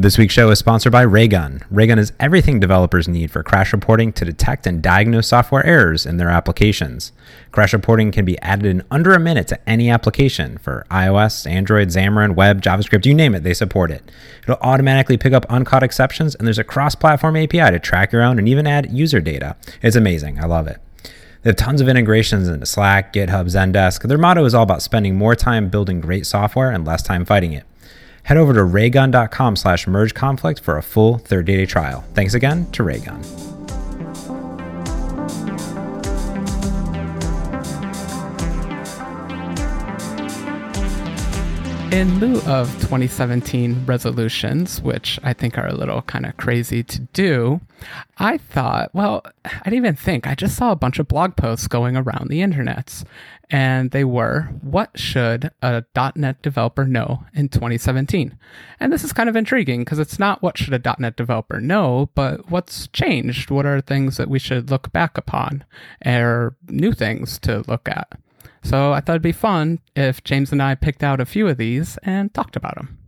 This week's show is sponsored by Raygun. Raygun is everything developers need for crash reporting to detect and diagnose software errors in their applications. Crash reporting can be added in under a minute to any application for iOS, Android, Xamarin, Web, JavaScript, you name it, they support it. It'll automatically pick up uncaught exceptions, and there's a cross platform API to track your own and even add user data. It's amazing. I love it. They have tons of integrations into Slack, GitHub, Zendesk. Their motto is all about spending more time building great software and less time fighting it. Head over to raygun.com slash merge conflict for a full 30-day trial. Thanks again to Raygun. In lieu of 2017 resolutions, which I think are a little kind of crazy to do, I thought, well, I didn't even think. I just saw a bunch of blog posts going around the internets, and they were, What should a .NET developer know in 2017? And this is kind of intriguing because it's not what should a .NET developer know, but what's changed? What are things that we should look back upon, or new things to look at? So I thought it'd be fun if James and I picked out a few of these and talked about them.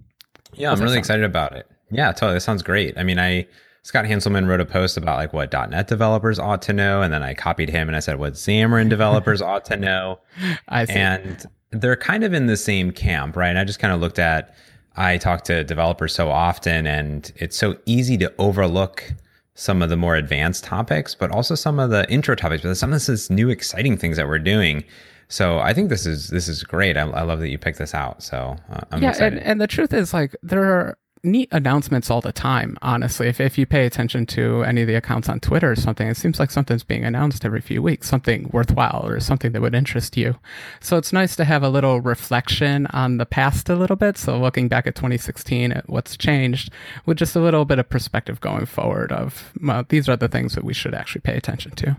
Yeah, How's I'm really excited about it. Yeah, totally. That sounds great. I mean, I Scott Hanselman wrote a post about like what .NET developers ought to know, and then I copied him and I said what Xamarin developers ought to know. I see. And they're kind of in the same camp, right? And I just kind of looked at. I talk to developers so often, and it's so easy to overlook some of the more advanced topics, but also some of the intro topics. But some of this new exciting things that we're doing so I think this is this is great. I, I love that you picked this out. So uh, I'm yeah, excited. And, and the truth is, like, there are neat announcements all the time. Honestly, if if you pay attention to any of the accounts on Twitter or something, it seems like something's being announced every few weeks, something worthwhile or something that would interest you. So it's nice to have a little reflection on the past a little bit. So looking back at 2016 at what's changed, with just a little bit of perspective going forward of well, these are the things that we should actually pay attention to.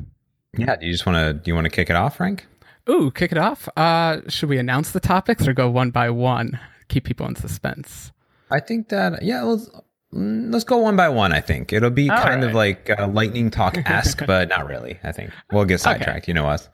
Yeah. Do you just want to do you want to kick it off, Frank? Ooh, kick it off. Uh, should we announce the topics or go one by one? Keep people in suspense. I think that yeah, let's let's go one by one. I think it'll be All kind right. of like uh, lightning talk esque, but not really. I think we'll get sidetracked. Okay. You know us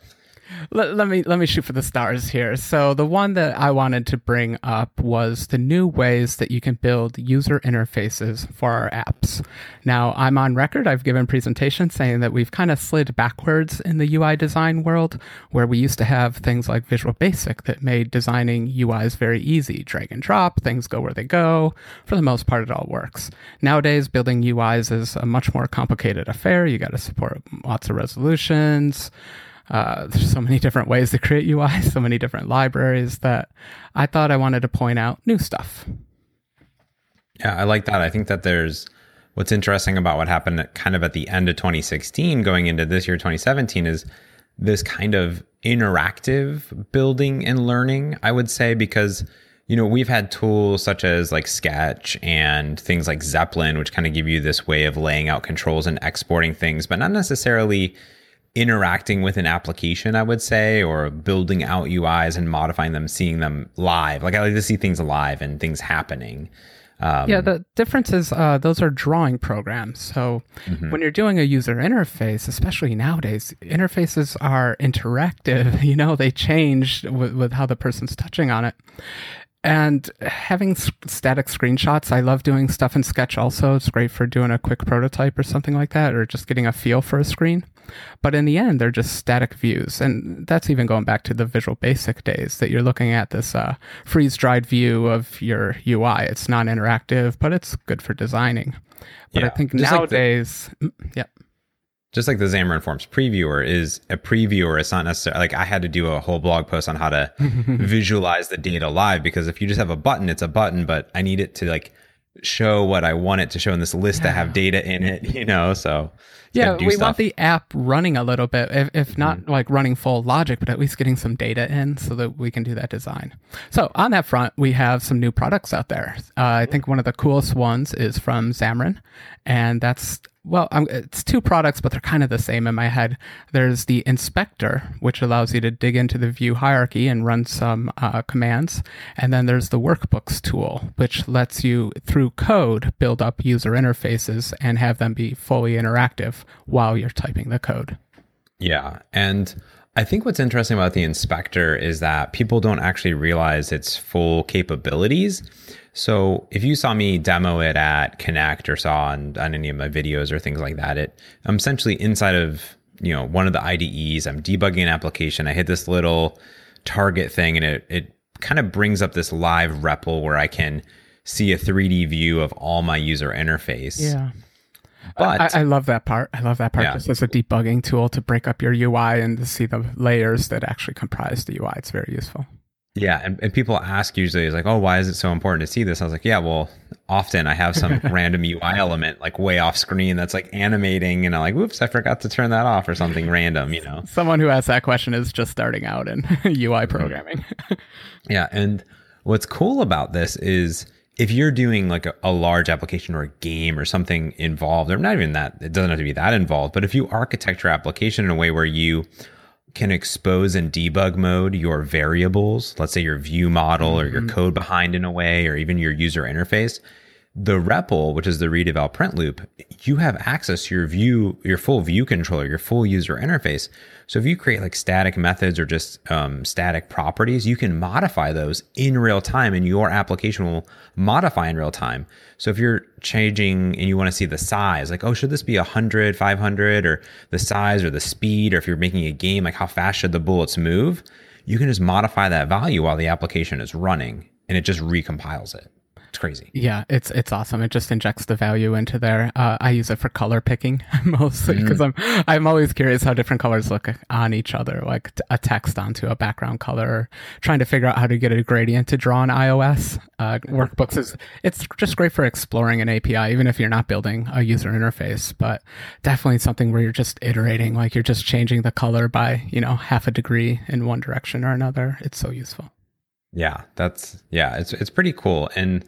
let, let, me let me shoot for the stars here. So the one that I wanted to bring up was the new ways that you can build user interfaces for our apps. Now I'm on record. I've given presentations saying that we've kind of slid backwards in the UI design world, where we used to have things like Visual Basic that made designing UIs very easy. Drag and drop, things go where they go. For the most part, it all works. Nowadays, building UIs is a much more complicated affair. You got to support lots of resolutions. Uh, there's so many different ways to create UI, so many different libraries that I thought I wanted to point out new stuff. Yeah, I like that. I think that there's what's interesting about what happened kind of at the end of 2016 going into this year 2017 is this kind of interactive building and learning, I would say, because you know, we've had tools such as like Sketch and things like Zeplin, which kind of give you this way of laying out controls and exporting things, but not necessarily interacting with an application, I would say, or building out UIs and modifying them, seeing them live. Like I like to see things live and things happening. Um, yeah, the difference is uh, those are drawing programs. So mm-hmm. when you're doing a user interface, especially nowadays, interfaces are interactive. You know, they change with, with how the person's touching on it. And having static screenshots, I love doing stuff in Sketch also. It's great for doing a quick prototype or something like that, or just getting a feel for a screen. But in the end, they're just static views. And that's even going back to the Visual Basic days that you're looking at this uh, freeze dried view of your UI. It's not interactive, but it's good for designing. But yeah, I think nowadays, like the, mm, yeah. Just like the Xamarin Forms previewer is a previewer, it's not necessarily like I had to do a whole blog post on how to visualize the data live because if you just have a button, it's a button, but I need it to like show what I want it to show in this list yeah. to have data in it, you know? So yeah, we stuff. want the app running a little bit, if, if not mm-hmm. like running full logic, but at least getting some data in so that we can do that design. So on that front, we have some new products out there. Uh, I think one of the coolest ones is from Xamarin, and that's well, it's two products, but they're kind of the same in my head. There's the inspector, which allows you to dig into the view hierarchy and run some uh, commands. And then there's the workbooks tool, which lets you, through code, build up user interfaces and have them be fully interactive while you're typing the code. Yeah. And I think what's interesting about the inspector is that people don't actually realize its full capabilities. So if you saw me demo it at Connect or saw on, on any of my videos or things like that, it I'm essentially inside of you know one of the IDEs. I'm debugging an application. I hit this little target thing, and it it kind of brings up this live REPL where I can see a 3D view of all my user interface. Yeah. But I, I, love that part. I love that part yeah. just as a debugging tool to break up your UI and to see the layers that actually comprise the UI. It's very useful. Yeah, and, and people ask usually is like, oh, why is it so important to see this? I was like, yeah, well, often I have some random UI element like way off screen that's like animating, and I'm like, whoops, I forgot to turn that off or something random, you know. Someone who asks that question is just starting out in UI mm-hmm. programming. yeah, and what's cool about this is if you're doing like a, a, large application or a game or something involved, or not even that, it doesn't have to be that involved, but if you architect your application in a way where you can expose in debug mode your variables, let's say your view model mm-hmm. or your mm-hmm. code behind in a way, or even your user interface, the REPL, which is the read eval print loop, you have access to your view, your full view controller, your full user interface. So if you create like static methods or just um, static properties, you can modify those in real time and your application will modify in real time. So if you're changing and you want to see the size, like, oh, should this be 100, 500, or the size or the speed, or if you're making a game, like how fast should the bullets move, you can just modify that value while the application is running and it just recompiles it. It's crazy. Yeah, it's it's awesome. It just injects the value into there. Uh, I use it for color picking mostly because mm. I'm I'm always curious how different colors look on each other, like a text onto a background color. Trying to figure out how to get a gradient to draw on iOS uh, workbooks is it's just great for exploring an API, even if you're not building a user interface. But definitely something where you're just iterating, like you're just changing the color by you know half a degree in one direction or another. It's so useful. Yeah, that's yeah, it's it's pretty cool. And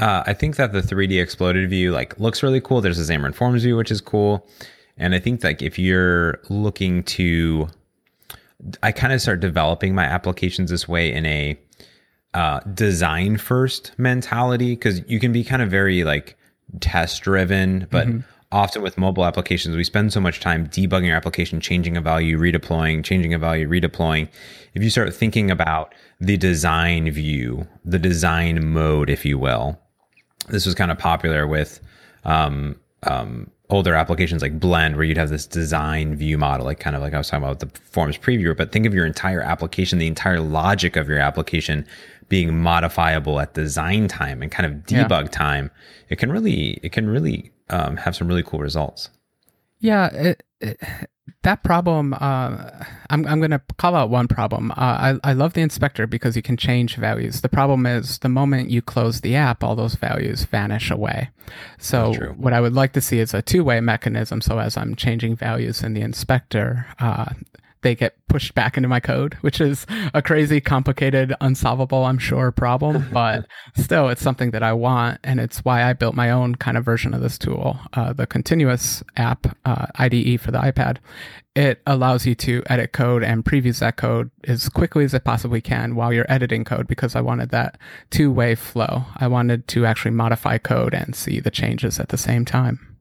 uh, I think that the 3D exploded view like looks really cool. There's a Xamarin Forms view, which is cool. And I think like if you're looking to, I kind of start developing my applications this way in a uh, design first mentality because you can be kind of very like test driven, but mm-hmm. Often with mobile applications, we spend so much time debugging our application, changing a value, redeploying, changing a value, redeploying. If you start thinking about the design view, the design mode, if you will, this was kind of popular with um, um, older applications like Blend, where you'd have this design view model, like kind of like I was talking about the Forms previewer. But think of your entire application, the entire logic of your application being modifiable at design time and kind of debug yeah. time. It can really, it can really um, have some really cool results. Yeah, it, it, that problem, uh, I'm, I'm going to call out one problem. Uh, I, I love the inspector because you can change values. The problem is the moment you close the app, all those values vanish away. So, what I would like to see is a two way mechanism. So, as I'm changing values in the inspector, uh, they get pushed back into my code, which is a crazy, complicated, unsolvable, I'm sure, problem. But still, it's something that I want. And it's why I built my own kind of version of this tool, uh, the continuous app uh, IDE for the iPad. It allows you to edit code and previews that code as quickly as it possibly can while you're editing code because I wanted that two way flow. I wanted to actually modify code and see the changes at the same time.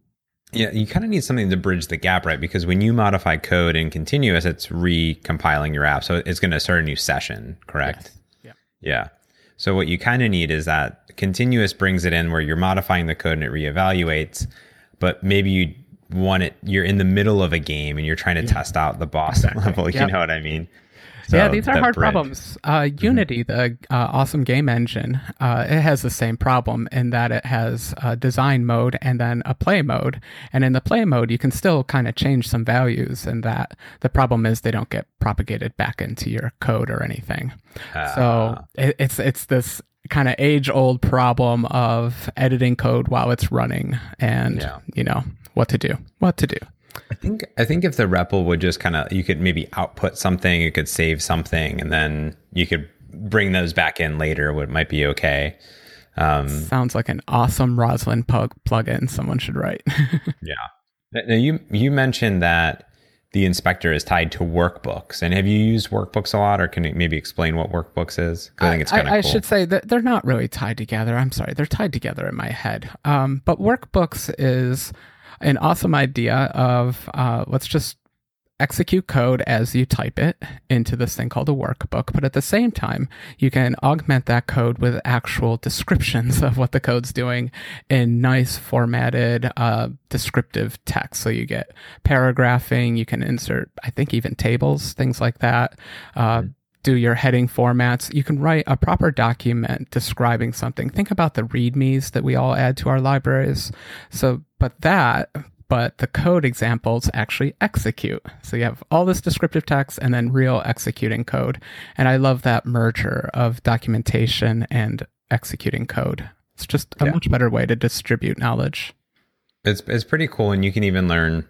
Yeah, you kind of need something to bridge the gap, right? Because when you modify code in continuous, it's recompiling your app. So it's going to start a new session, correct? Yes. Yeah. Yeah. So what you kind of need is that continuous brings it in where you're modifying the code and it reevaluates, but maybe you want it, you're in the middle of a game and you're trying to yeah. test out the boss exactly. level. You know what I mean? So yeah, these are hard bridge. problems. Uh, mm-hmm. Unity, mm-hmm. the uh, awesome game engine, uh, it has the same problem in that it has a design mode and then a play mode. And in the play mode, you can still kind of change some values, and that the problem is they don't get propagated back into your code or anything. So ah. it, it's it's this kind of age old problem of editing code while it's running, and yeah. you know what to do, what to do. I think I think if the REPL would just kind of you could maybe output something, you could save something, and then you could bring those back in later. Would might be okay. Um, Sounds like an awesome Roslyn plug plugin someone should write. yeah. Now you you mentioned that the inspector is tied to workbooks, and have you used workbooks a lot, or can you maybe explain what workbooks is? I think it's kind of cool. I should say that they're not really tied together. I'm sorry, they're tied together in my head. Um, but workbooks is an awesome idea of uh, let's just execute code as you type it into this thing called a workbook, but at the same time, you can augment that code with actual descriptions of what the code's doing in nice formatted uh, descriptive text. So you get paragraphing, you can insert, I think, even tables, things like that. Uh, mm-hmm do your heading formats. You can write a proper document describing something. Think about the readmes that we all add to our libraries. So, but that but the code examples actually execute. So you have all this descriptive text and then real executing code. And I love that merger of documentation and executing code. It's just a yeah. much better way to distribute knowledge. It's it's pretty cool, and you can even learn.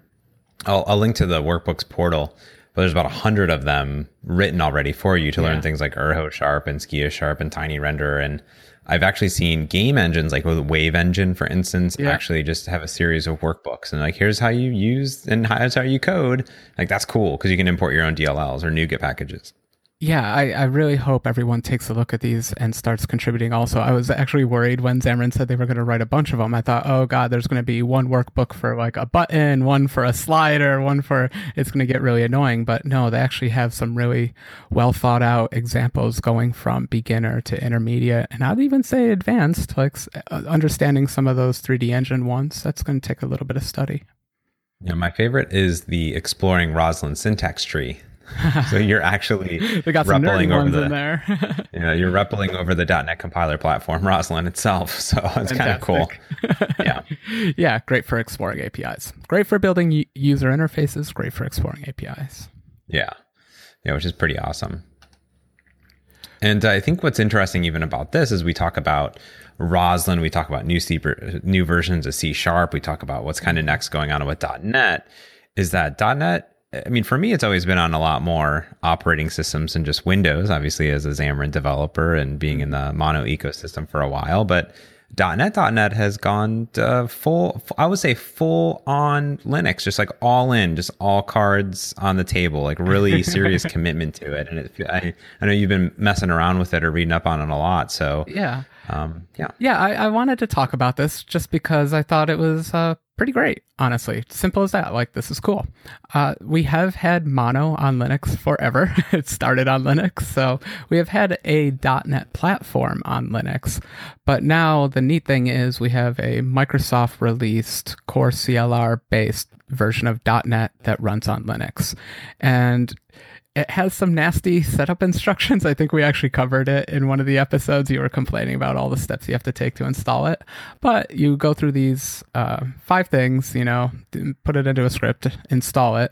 I'll, I'll link to the workbooks portal, but there's about a hundred of them written already for you to yeah. learn things like Urho Sharp and Skia Sharp and Tiny Render and I've actually seen game engines like with Wave Engine, for instance, yeah. actually just have a series of workbooks and like here's how you use and here's how you code. Like that's cool because you can import your own DLLs or NuGet packages yeah, I, I really hope everyone takes a look at these and starts contributing also. I was actually worried when Xamarin said they were going to write a bunch of them. I thought, oh God, there's going to be one workbook for like a button, one for a slider, one for, it's going to get really annoying. But no, they actually have some really well thought out examples going from beginner to intermediate. And I'd even say advanced, like uh, understanding some of those 3D engine ones. That's going to take a little bit of study. Yeah, my favorite is the exploring Roslyn syntax tree so you're actually we got some over the, in there. yeah, you're ruppling over the .NET compiler platform, Roslyn itself. So it's kind of cool. yeah, yeah, great for exploring APIs. Great for building user interfaces. Great for exploring APIs. Yeah, yeah, which is pretty awesome. And I think what's interesting even about this is we talk about Roslyn, we talk about new C, new versions of C Sharp, we talk about what's kind of next going on with .NET. Is that .NET I mean, for me, it's always been on a lot more operating systems than just Windows, obviously, as a Xamarin developer and being in the Mono ecosystem for a while. But .NET .NET has gone full, I would say full on Linux, just like all in, just all cards on the table, like really serious commitment to it. And it, I, I know you've been messing around with it or reading up on it a lot. So yeah, um, yeah, yeah. I, I wanted to talk about this just because I thought it was uh, pretty great, honestly. Simple as that. Like, this is cool. Uh, we have had Mono on Linux forever. it started on Linux. So we have had a .NET platform on Linux. But now the neat thing is we have a Microsoft released core CLR based version of .NET that runs on Linux. And it has some nasty setup instructions. I think we actually covered it in one of the episodes. You were complaining about all the steps you have to take to install it. But you go through these uh, five things, you know, put it into a script, install it.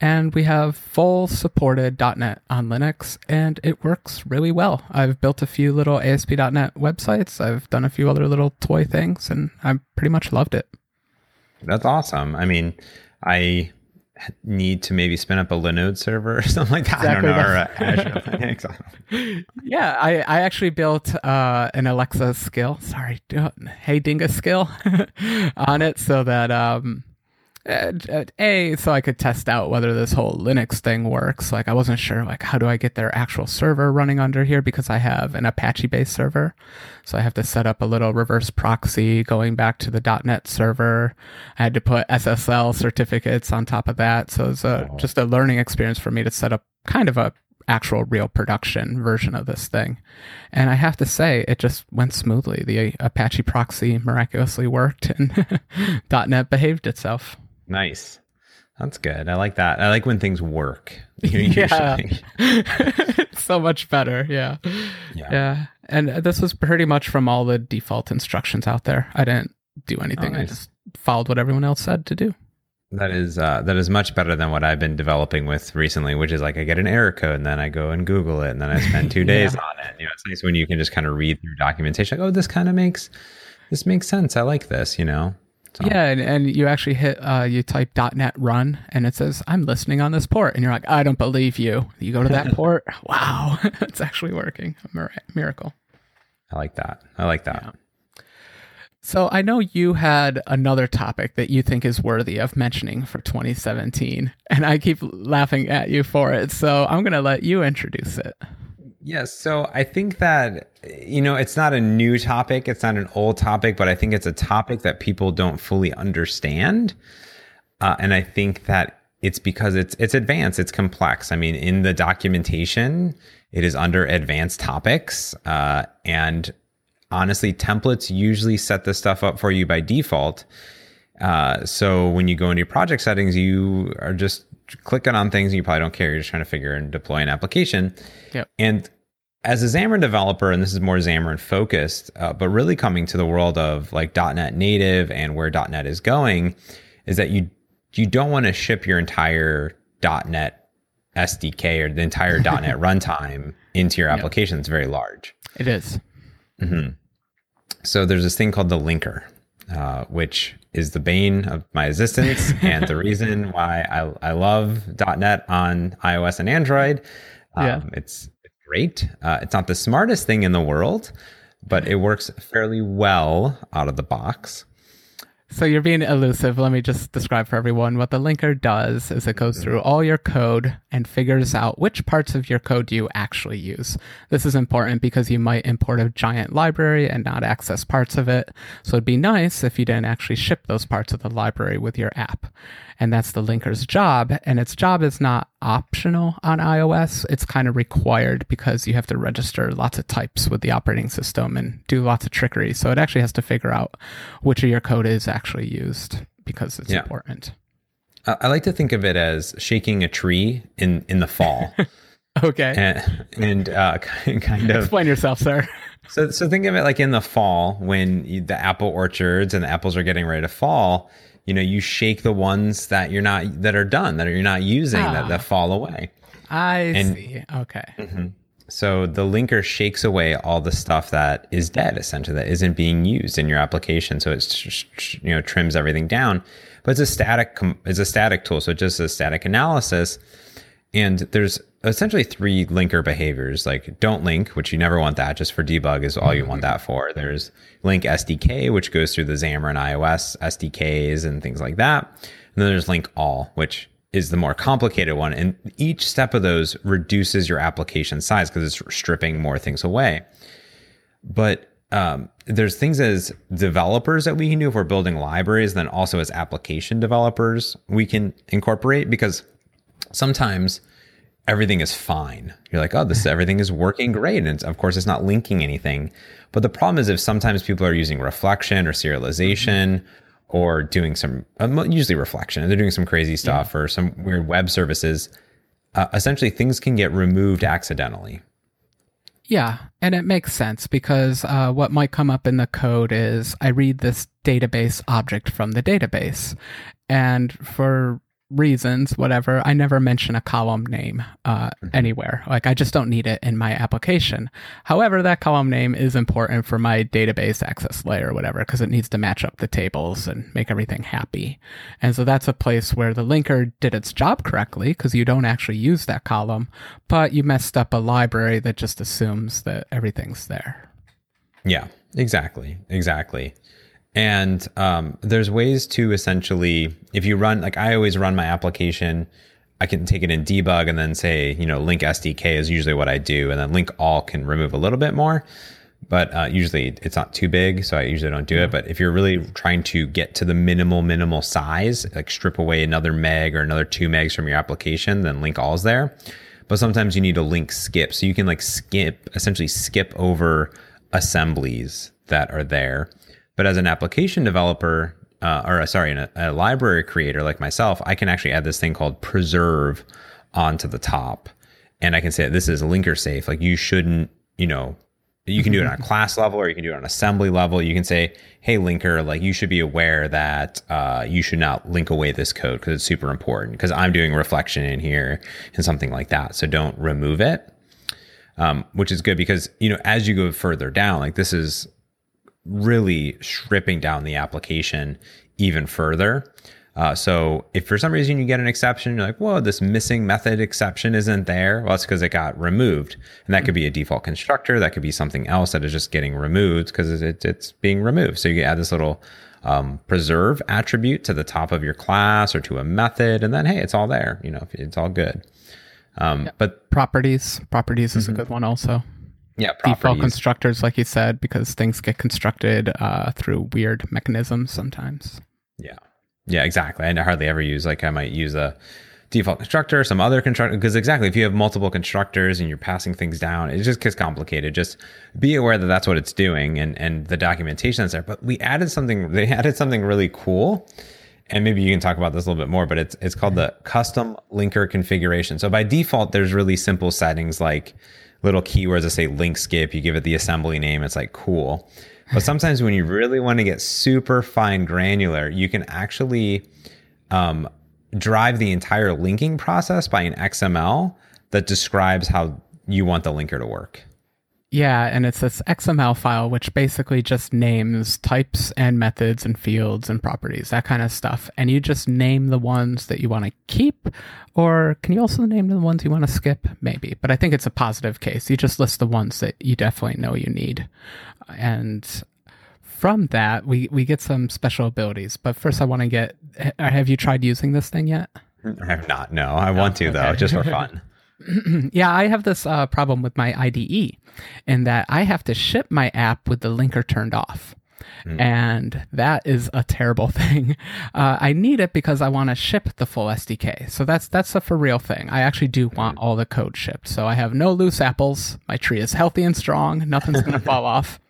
And we have full supported .NET on Linux, and it works really well. I've built a few little ASP.NET websites. I've done a few other little toy things, and I pretty much loved it. That's awesome. I mean, I need to maybe spin up a Linode server or something like that. Exactly I don't know. Azure yeah, I, I actually built uh, an Alexa skill. Sorry, hey Dinga skill on it so that um, a so I could test out whether this whole Linux thing works. Like I wasn't sure like how do I get their actual server running under here because I have an Apache based server. So I have to set up a little reverse proxy going back to the .NET server. I had to put SSL certificates on top of that. So it's a, oh. just a learning experience for me to set up kind of a actual real production version of this thing. And I have to say, it just went smoothly. The Apache proxy miraculously worked and .NET behaved itself. Nice. That's good. I like that. I like when things work. yeah. so much better. Yeah. yeah. Yeah. And this was pretty much from all the default instructions out there. I didn't do anything. Oh, nice. I just followed what everyone else said to do. That is uh, that is much better than what I've been developing with recently, which is like I get an error code and then I go and Google it and then I spend two days yeah. on it. You know, it's nice when you can just kind of read through documentation. Like, oh, this kind of makes this makes sense. I like this. You know. So. Yeah, and, and you actually hit, uh, you type .NET run, and it says, I'm listening on this port. And you're like, I don't believe you. You go to that port. Wow, it's actually working. A miracle. I like that. I like that. Yeah. So I know you had another topic that you think is worthy of mentioning for 2017, and I keep laughing at you for it. So I'm going to let you introduce it. Yes. So I think that, you know, it's not a new topic, it's not an old topic, but I think it's a topic that people don't fully understand. Uh, and I think that it's because it's it's advanced, it's complex. I mean, in the documentation, it is under advanced topics, uh, and honestly, templates usually set this stuff up for you by default. Uh, so when you go into your project settings, you are just clicking on things and you probably don't care. You're just trying to figure and deploy an application. Yep. And as a Xamarin developer, and this is more Xamarin focused, uh, but really coming to the world of like .NET Native and where .NET is going, is that you you don't want to ship your entire .NET SDK or the entire .NET runtime into your application. Yep. It's very large. It is. Mm-hmm. So there's this thing called the linker, uh, which is the bane of my existence and the reason why I, I love .NET on iOS and Android. Um, yeah. It's great. Uh, it's not the smartest thing in the world, but it works fairly well out of the box. So you're being elusive. Let me just describe for everyone what the linker does is it goes mm-hmm. through all your code and figures out which parts of your code you actually use. This is important because you might import a giant library and not access parts of it. So it'd be nice if you didn't actually ship those parts of the library with your app and that's the linker's job. And its job is not optional on iOS, it's kind of required because you have to register lots of types with the operating system and do lots of trickery. So it actually has to figure out which of your code is actually used because it's yeah. important. I like to think of it as shaking a tree in, in the fall. okay. And, and uh, kind of explain yourself, sir. So, so think of it like in the fall when you, the apple orchards and the apples are getting ready to fall you know you shake the ones that you're not that are done that you're not using ah, that, that ah. fall away. I and, see. Okay. Mm-hmm. so the linker shakes away all the stuff that is dead essentially that isn't being used in your application. So it's you know trims everything down. But it's a static it's a static tool. So just a static analysis. And there's essentially three linker behaviors. Like don't link which you never want that. Just for debug is all you want that for. There's link sdk which goes through the xamarin ios sdks and things like that. And then there's link all which is the more complicated one. And each step of those reduces your application size because it's stripping more things away. But um, there's things as developers that we can do if we're building libraries then also as application developers we can incorporate because sometimes everything is fine. You're like, oh, this everything is working great, and of course, it's not linking anything. But the problem is if sometimes people are using reflection or serialization or doing some uh, usually reflection, they're doing some crazy stuff yeah. or some weird web services. Uh, essentially, things can get removed accidentally. Yeah, and it makes sense because uh, what might come up in the code is I read this database object from the database. And for reasons, whatever, I never mention a column name uh, mm-hmm. anywhere. Like I just don't need it in my application. However, that column name is important for my database access layer or whatever, because it needs to match up the tables and make everything happy. And so that's a place where the linker did its job correctly, because you don't actually use that column, but you messed up a library that just assumes that everything's there. Yeah, exactly. Exactly. And um, there's ways to essentially, if you run, like I always run my application, I can take it in debug and then say, you know, link SDK is usually what I do. And then link all can remove a little bit more, but uh, usually it's not too big. So I usually don't do it. But if you're really trying to get to the minimal, minimal size, like strip away another meg or another two megs from your application, then link all is there. But sometimes you need to link skip. So you can like skip, essentially skip over assemblies that are there but as an application developer, uh, or uh, sorry, a, a library creator like myself, I can actually add this thing called preserve onto the top. And I can say this is linker safe. Like you shouldn't, you know, you can do it on a class level or you can do it on assembly level. You can say, hey, linker, like you should be aware that uh, you should not link away this code because it's super important because I'm doing reflection in here and something like that. So don't remove it. Um, which is good because, you know, as you go further down, like this is really stripping down the application even further. Uh, so if for some reason you get an exception, you're like, whoa, this missing method exception isn't there. Well, it's because it got removed. And that could be a default constructor. That could be something else that is just getting removed because it, it's being removed. So you add this little um, preserve attribute to the top of your class or to a method. And then, hey, it's all there. You know, it's all good. Um, But properties, properties is mm-hmm. a good one also. Yeah, properties. default constructors, like you said, because things get constructed uh, through weird mechanisms sometimes. Yeah, yeah, exactly. And I hardly ever use like I might use a default constructor, some other constructor. Because exactly, if you have multiple constructors and you're passing things down, it just gets complicated. Just be aware that that's what it's doing and and the documentation that's there. But we added something. They added something really cool. And maybe you can talk about this a little bit more, but it's it's called the custom linker configuration. So by default, there's really simple settings like little keywords that say link skip. You give it the assembly name. It's like cool. But sometimes when you really want to get super fine granular, you can actually um, drive the entire linking process by an XML that describes how you want the linker to work. Yeah, and it's this XML file which basically just names types and methods and fields and properties, that kind of stuff. And you just name the ones that you want to keep, or can you also name the ones you want to skip? Maybe, but I think it's a positive case. You just list the ones that you definitely know you need. And from that, we, we get some special abilities. But first, I want to get have you tried using this thing yet? I have not. No, I want to, though, just for fun. yeah, I have this uh, problem with my IDE in that I have to ship my app with the linker turned off. Mm. And that is a terrible thing. Uh, I need it because I want to ship the full SDK. So that's that's a for real thing. I actually do want all the code shipped. So I have no loose apples. My tree is healthy and strong. Nothing's going to fall off.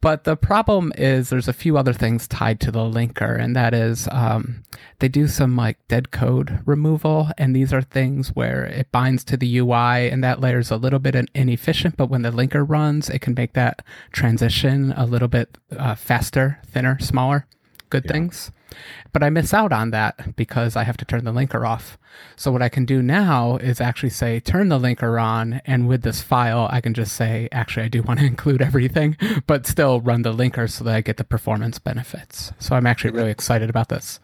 But the problem is there's a few other things tied to the linker, and that is um, they do some like dead code removal, and these are things where it binds to the UI, and that layer is a little bit inefficient. But when the linker runs, it can make that transition a little bit uh, faster, thinner, smaller. Good yeah. things. But I miss out on that because I have to turn the linker off. So what I can do now is actually say turn the linker on and with this file I can just say actually I do want to include everything but still run the linker so that I get the performance benefits. So I'm actually really excited about this.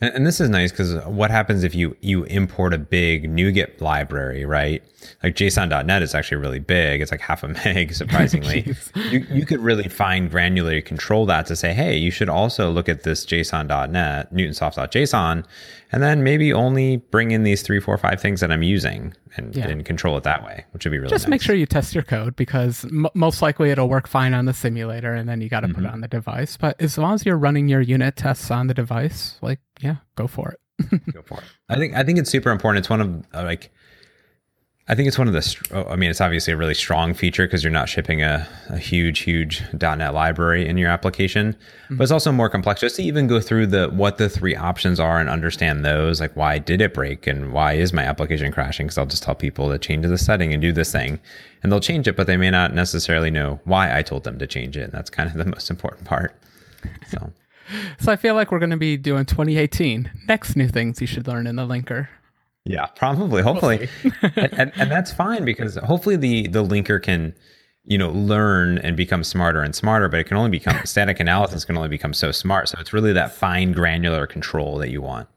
And, and this is nice because what happens if you you import a big NuGet library, right? Like JSON.NET is actually really big. It's like half a meg, surprisingly. you, you could really fine granularly control that to say, hey, you should also look at this JSON.NET, Newtonsoft.json, and then maybe only bring in these three, four, five things that I'm using and, yeah. and control it that way, which would be really Just nice. make sure you test your code because m- most likely it'll work fine on the simulator and then you got to mm-hmm. put it on the device. But as long as you're running your unit tests on the device, like, yeah, go for it. go for it. I think I think it's super important. It's one of uh, like I think it's one of the. Oh, I mean, it's obviously a really strong feature because you're not shipping a, a huge, huge .NET library in your application, mm-hmm. but it's also more complex. Just to even go through the what the three options are and understand those, like why did it break and why is my application crashing? Because I'll just tell people to change the setting and do this thing, and they'll change it, but they may not necessarily know why I told them to change it. And that's kind of the most important part. So. so I feel like we're going to be doing 2018 next new things you should learn in the linker. Yeah, probably. Hopefully, and, and, and that's fine because hopefully the the linker can you know learn and become smarter and smarter but it can only become static analysis can only become so smart. So it's really that fine granular control that you want.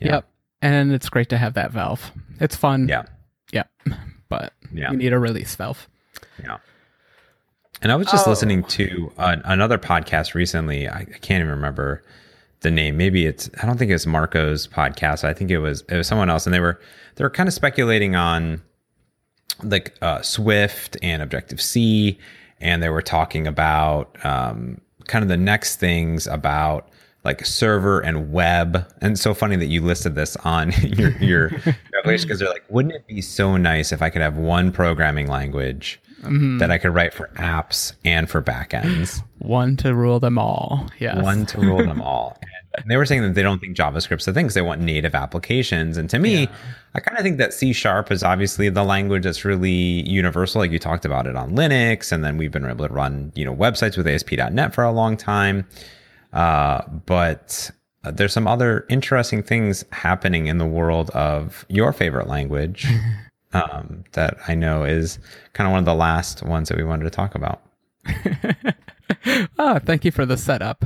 Yeah. yep. And it's great to have that valve. It's fun. Yeah. Yeah but yeah. you need a release valve. Yeah. And i was just oh. listening to uh, another podcast recently. I, I can't even remember the name. Maybe it's I don't think it's Marco's podcast. I think it was it was someone else, and they were they were kind of speculating on like uh, Swift and Objective C, and they were talking about um, kind of the next things about like server and web. And so funny that you listed this on your your application because they're like, wouldn't it be so nice if I could have one programming language mm-hmm. that I could write for apps and for backends? One to rule them all. Yes. One to rule them all. And they were saying that they don't think JavaScript's the thing because they want native applications. And to me, yeah. I kind of think that C sharp is obviously the language that's really universal. Like you talked about it on Linux, and then we've been able to run, you know, websites with ASP.NET for a long time. Uh, but there's some other interesting things happening in the world of your favorite language um, that I know is kind of one of the last ones that we wanted to talk about. oh, thank you for the setup.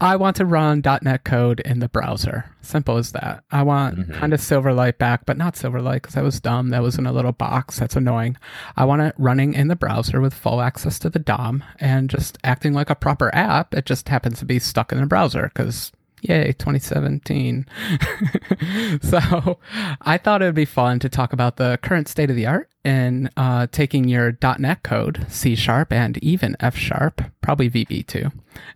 I want to run .NET code in the browser. Simple as that. I want mm-hmm. kind of Silverlight back, but not Silverlight because that was dumb. That was in a little box. That's annoying. I want it running in the browser with full access to the DOM and just acting like a proper app. It just happens to be stuck in the browser because Yay, 2017. so I thought it would be fun to talk about the current state of the art in uh, taking your .NET code, C Sharp, and even F Sharp, probably VB too,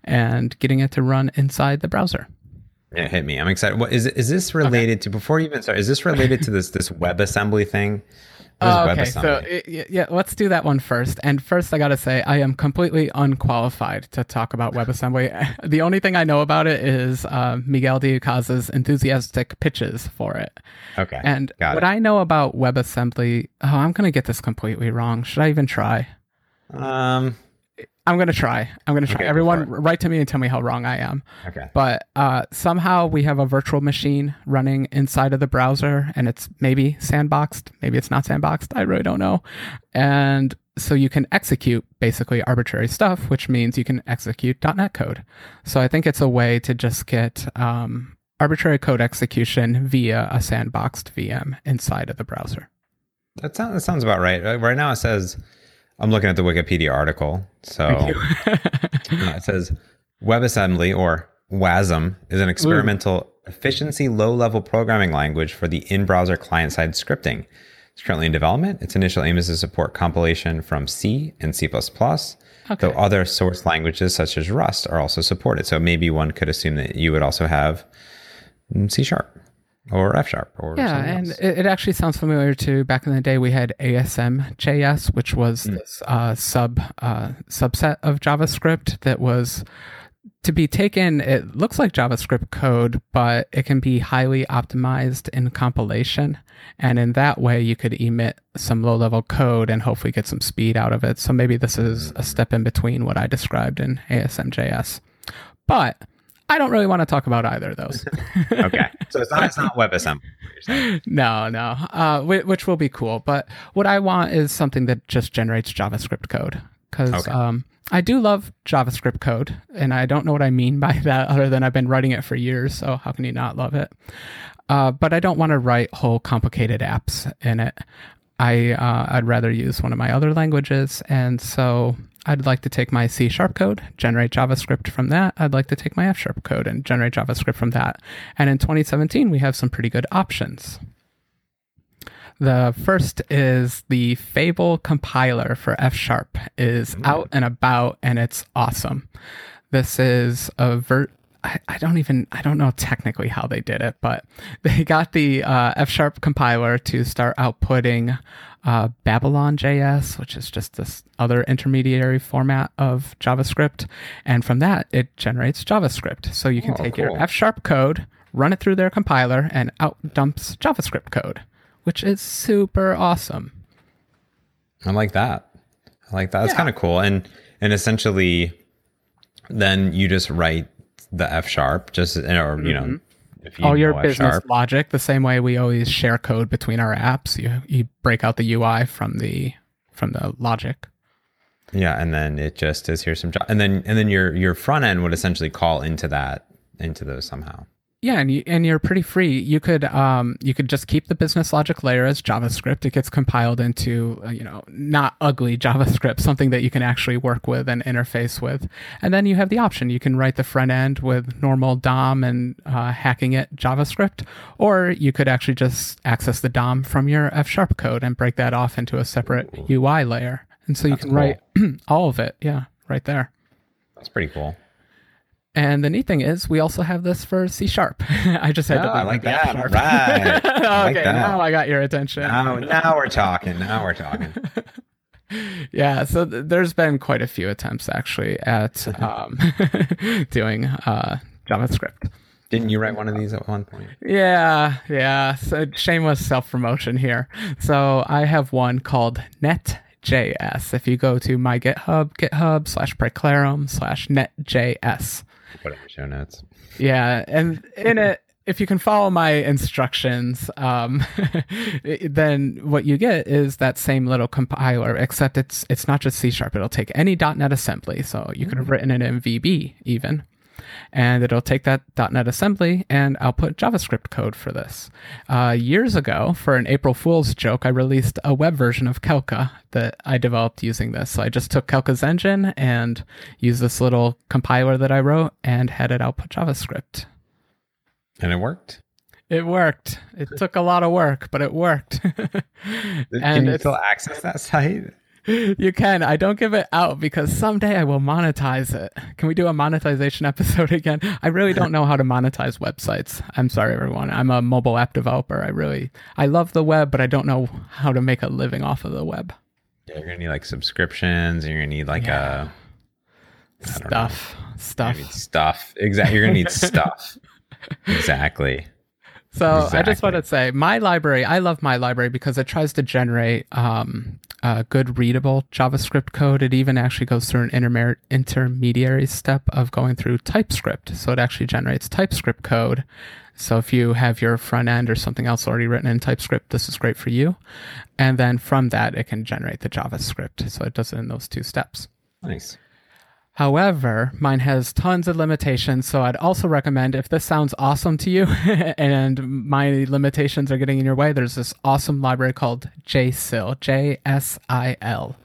and getting it to run inside the browser. Yeah, hit me. I'm excited. What is is this related to? Before you even start, is this related to this this WebAssembly thing? Oh, okay, so yeah, let's do that one first. And first, I gotta say, I am completely unqualified to talk about WebAssembly. the only thing I know about it is uh, Miguel de Icaza's enthusiastic pitches for it. okay, And what it. I know about WebAssembly, oh, I'm gonna get this completely wrong. Should I even try? um, I'm gonna try. I'm gonna try. Okay, Everyone, write to me and tell me how wrong I am. okay, But uh, somehow we have a virtual machine running inside of the browser, and it's maybe sandboxed, maybe it's not sandboxed. I really don't know. And so you can execute basically arbitrary stuff, which means you can execute .NET code. So I think it's a way to just get um, arbitrary code execution via a sandboxed VM inside of the browser. that sounds that sounds about right. Right now it says I'm looking at the Wikipedia article. So uh, it says WebAssembly or WASM is an experimental efficiency low level programming language for the in browser client side scripting. It's currently in development. Its initial aim is to support compilation from C and C, though Okay. other source languages such as Rust are also supported. So maybe one could assume that you would also have C sharp or F sharp or Yeah, something and it, it actually sounds familiar to back in the day. We had ASM JS, which was this uh, sub uh, subset of JavaScript that was to be taken. It looks like JavaScript code, but it can be highly optimized in compilation, and in that way, you could emit some low-level code and hopefully get some speed out of it. So maybe this is a step in between what I described in ASM JS, but. I don't really want to talk about either of those. okay. So it's not it's not WebAssembly. No, no, uh, whi- which will be cool. But what I want is something that just generates JavaScript code because Okay. um, I do love JavaScript code, and I don't know what I mean by that other than I've been writing it for years. So how can you not love it? Uh, but I don't want to write whole complicated apps in it. I uh, I'd rather use one of my other languages, and so I'd like to take my C sharp code, generate JavaScript from that. I'd like to take my F sharp code and generate JavaScript from that. And in 2017, we have some pretty good options. The first is the Fable compiler for F sharp is out and about, and it's awesome. This is a ver. I, I don't even I don't know technically how they did it, but they got the uh, F sharp compiler to start outputting uh, Babylon JS, which is just this other intermediary format of JavaScript, and from that it generates JavaScript. So you can Oh, take cool. your F sharp code, run it through their compiler, and out dumps JavaScript code, which is super awesome. I like that. I like that. That's Yeah. kind of cool. And and essentially, then you just write the F sharp, just or you know, if you all your business sharp. logic the same way we always share code between our apps you you break out the ui from the from the logic Yeah, and then it just is here's some job, and then and then your your front end would essentially call into that into those somehow. Yeah and you and you're pretty free. You could um you could just keep the business logic layer as javascript. It gets compiled into uh, you know not ugly javascript something that you can actually work with and interface with. And then you have the option. You can write the front end with normal dom and uh, hacking it javascript or you could actually just access the dom from your f sharp code and break that off into a separate ui layer. And so you can cool. write all of it. Yeah right there. That's pretty cool. And the neat thing is, we also have this for C sharp. I just had Oh, to. I like that. sharp. Right. I like okay, that. now I got your attention. Now now we're talking. Now we're talking. Yeah, so th- there's been quite a few attempts actually at um, doing uh, JavaScript. Didn't you write one of these at one point? Yeah, yeah. So shameless self promotion here. So I have one called Net.js. If you go to my GitHub, GitHub slash praeclarum slash Net.js. Put it in the show notes. Yeah, and in it, if you can follow my instructions, um, then what you get is that same little compiler, except it's it's not just C sharp. It'll take any .NET assembly, so you could have written it in VB even, and it'll take that .NET assembly and output JavaScript code for this. Uh, years ago, for an April Fool's joke, I released a web version of Calca that I developed using this. So I just took Calca's engine and used this little compiler that I wrote and had it output JavaScript. And it worked. It worked. It took a lot of work, but it worked. Can and you it's, still access that site? You can. I don't give it out because someday I will monetize it. Can we do a monetization episode again? I really don't know how to monetize websites. I'm sorry, everyone. I'm a mobile app developer. I really, I love the web, but I don't know how to make a living off of the web. Yeah, you're gonna need like subscriptions. and You're gonna need like Yeah. a Stuff, stuff. stuff. Exactly. You're gonna need stuff. Exactly. So I just want to say, my library. I love my library because it tries to generate um, uh, good readable JavaScript code. It even actually goes through an intermer- intermediary step of going through TypeScript. So it actually generates TypeScript code. So if you have your front end or something else already written in TypeScript, this is great for you. And then from that, it can generate the JavaScript. So it does it in those two steps. Nice. However, mine has tons of limitations, so I'd also recommend if this sounds awesome to you and my limitations are getting in your way, there's this awesome library called JSIL, J S I L.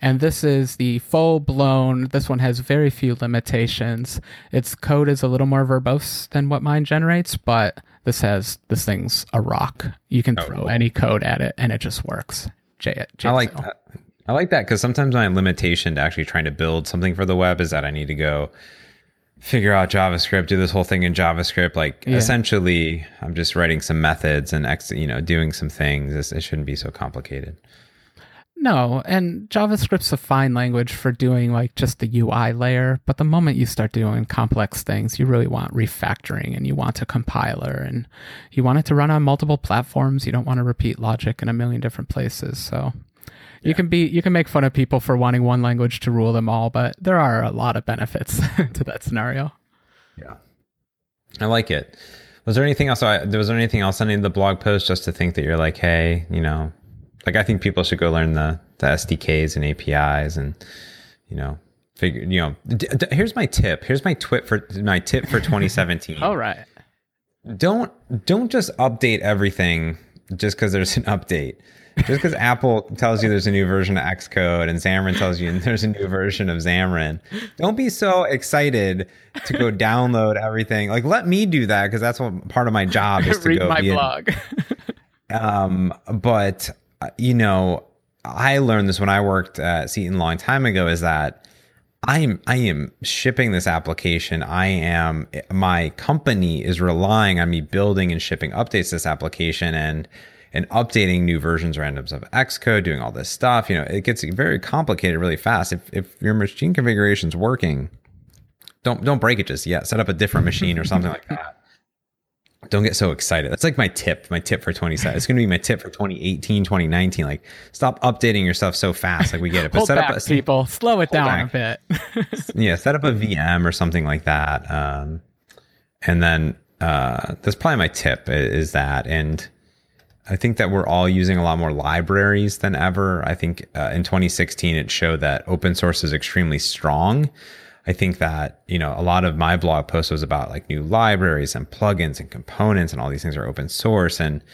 And this is the full blown, this one has very few limitations. Its code is a little more verbose than what mine generates, but this has, this thing's a rock. You can Oh, throw cool. any code at it and it just works. J- I like that. I like that because sometimes my limitation to actually trying to build something for the web is that I need to go figure out JavaScript, do this whole thing in JavaScript. Like Yeah. essentially, I'm just writing some methods and ex, you know, doing some things. It's, it shouldn't be so complicated. No, and JavaScript's a fine language for doing like just the UI layer, but the moment you start doing complex things, you really want refactoring and you want a compiler and you want it to run on multiple platforms. You don't want to repeat logic in a million different places. So you can be you can make fun of people for wanting one language to rule them all, but there are a lot of benefits to that scenario. Yeah, I like it. Was there anything else? I, was there anything else on any of the blog posts just to think that you're like, hey, you know, like I think people should go learn the the SDKs and APIs and you know figure you know. D- d- here's my tip. Here's my twit for my tip for 2017. All right. don't don't just update everything just because there's an update. Just because Apple tells you there's a new version of Xcode and Xamarin tells you there's a new version of Xamarin, don't be so excited to go download everything. Like, let me do that because that's what part of my job is to Read go my blog. um, but uh, you know, I learned this when I worked at Seton a long time ago. Is that I am I am shipping this application. I am my company is relying on me building and shipping updates to this application and and updating new versions randoms of Xcode, doing all this stuff. You know, it gets very complicated really fast. If if your machine configuration's working, don't don't break it just yet. Set up a different machine or something like that. Don't get so excited. That's like my tip, my tip for 2017. It's going to be my tip for 2018, 2019. Like, stop updating your stuff so fast. Like, we get it. But set back, up a, people. Slow it down back. a bit. yeah, set up a VM or something like that. Um, and then uh, that's probably my tip is that. And I think that we're all using a lot more libraries than ever. I think uh, in 2016 it showed that open source is extremely strong. I think that you know a lot of my blog post was about like new libraries and plugins and components and all these things are open source and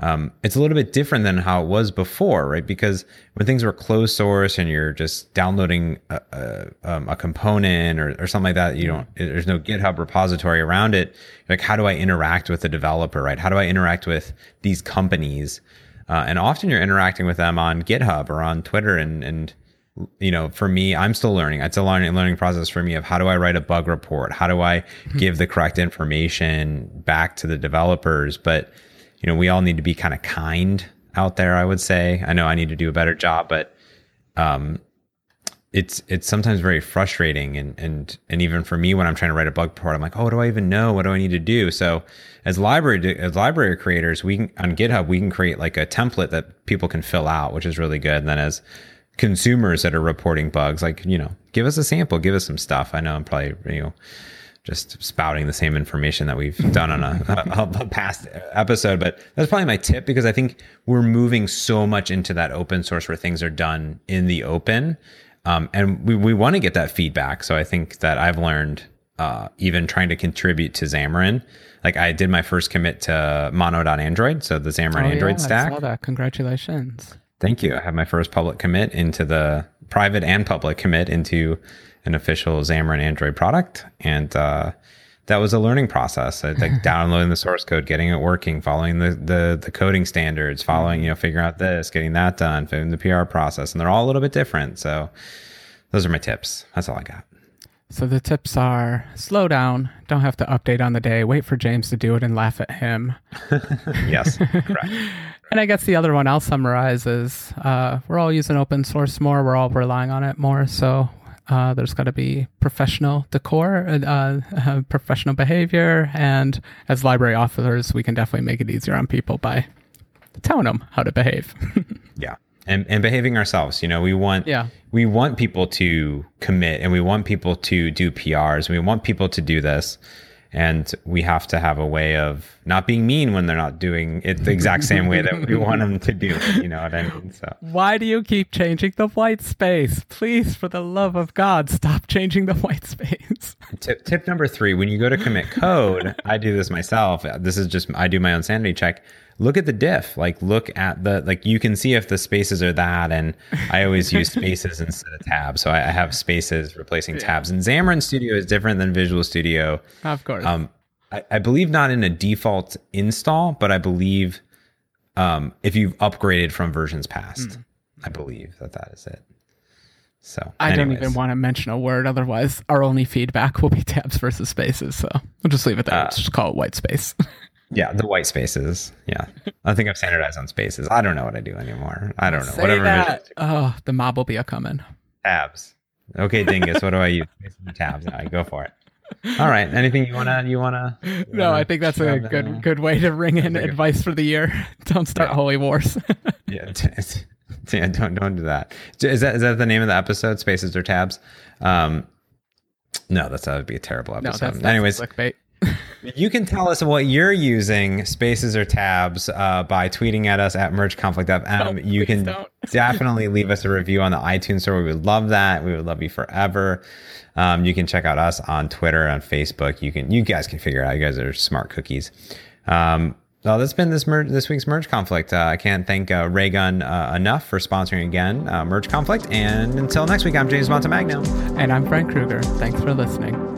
um, it's a little bit different than how it was before, right? Because when things were closed source and you're just downloading a, a, um, a component or, or something like that, you don't, there's no GitHub repository around it. Like, how do I interact with the developer, right? How do I interact with these companies? Uh, and often you're interacting with them on GitHub or on Twitter and, and, you know, for me, I'm still learning. It's a learning learning process for me of how do I write a bug report? How do I give the correct information back to the developers? But you know, we all need to be kind of kind out there. I would say. I know I need to do a better job, but um, it's it's sometimes very frustrating, and and and even for me when I'm trying to write a bug report, I'm like, oh, what do I even know? What do I need to do? So as library as library creators, we can on GitHub we can create like a template that people can fill out, which is really good. And then as consumers that are reporting bugs, like you know, give us a sample, give us some stuff. I know I'm probably you know just spouting the same information that we've done on a, a, a past episode, but that's probably my tip because I think we're moving so much into that open source where things are done in the open. Um, and we, we want to get that feedback. So I think that I've learned, uh, even trying to contribute to Xamarin. Like I did my first commit to mono.android. So the Xamarin Oh, Android yeah, stack. I saw that. Congratulations. Thank you. I have my first public commit into the private and public commit into an official Xamarin Android product. And uh, that was a learning process. Like downloading the source code, getting it working, following the, the the coding standards, following you know figuring out this, getting that done, figuring the PR process, and they're all a little bit different. So those are my tips. That's all I got. So the tips are slow down, don't have to update on the day, wait for James to do it and laugh at him. yes, correct. And I guess the other one I'll summarize is uh, we're all using open source more, we're all relying on it more. So uh, there's got to be professional decor, uh, uh, professional behavior, and as library officers, we can definitely make it easier on people by telling them how to behave. yeah and, and behaving ourselves. You know, we want yeah. we want people to commit and we want people to do PRs. We want people to do this. And we have to have a way of not being mean when they're not doing it the exact same way that we want them to do it. You know what I mean? So why do you keep changing the white space? Please, for the love of God, stop changing the white space. tip tip number three: when you go to commit code, I do this myself. This is just I do my own sanity check look at the diff like look at the like you can see if the spaces are that and i always use spaces instead of tabs so i, I have spaces replacing yeah. tabs and xamarin studio is different than visual studio of course um I, I believe not in a default install but i believe um if you've upgraded from versions past mm. i believe that that is it so I anyways. don't even want to mention a word, otherwise our only feedback will be tabs versus spaces. So we'll just leave it there. Uh, Let's just call it white space. Yeah, the white spaces. Yeah, I think I've standardized on spaces. I don't know what I do anymore. I don't know. Say Whatever. That. Oh, the mob will be a coming. Tabs. Okay, dingus. what do I use? Tabs. Now go for it. All right. Anything you wanna you wanna? You no, wanna I think that's a good that? good way to ring in advice for the year. Don't start yeah. holy wars. yeah, yeah. Don't don't do that. Is that is that the name of the episode? Spaces or tabs? Um, no, that's that would be a terrible episode. No, that's, that's Anyways, clickbait you can tell us what you're using, spaces or tabs, uh, by tweeting at us at mergeconflict.fm. Oh, you can definitely leave us a review on the iTunes store. We would love that. We would love you forever. Um, you can check out us on Twitter, on Facebook. You can, you guys can figure it out. You guys are smart cookies. Um, well, that's been this merge, this week's merge conflict. Uh, I can't thank uh, Raygun uh, enough for sponsoring again uh, merge conflict. And until next week, I'm James Montemagno, and I'm Frank Krueger. Thanks for listening.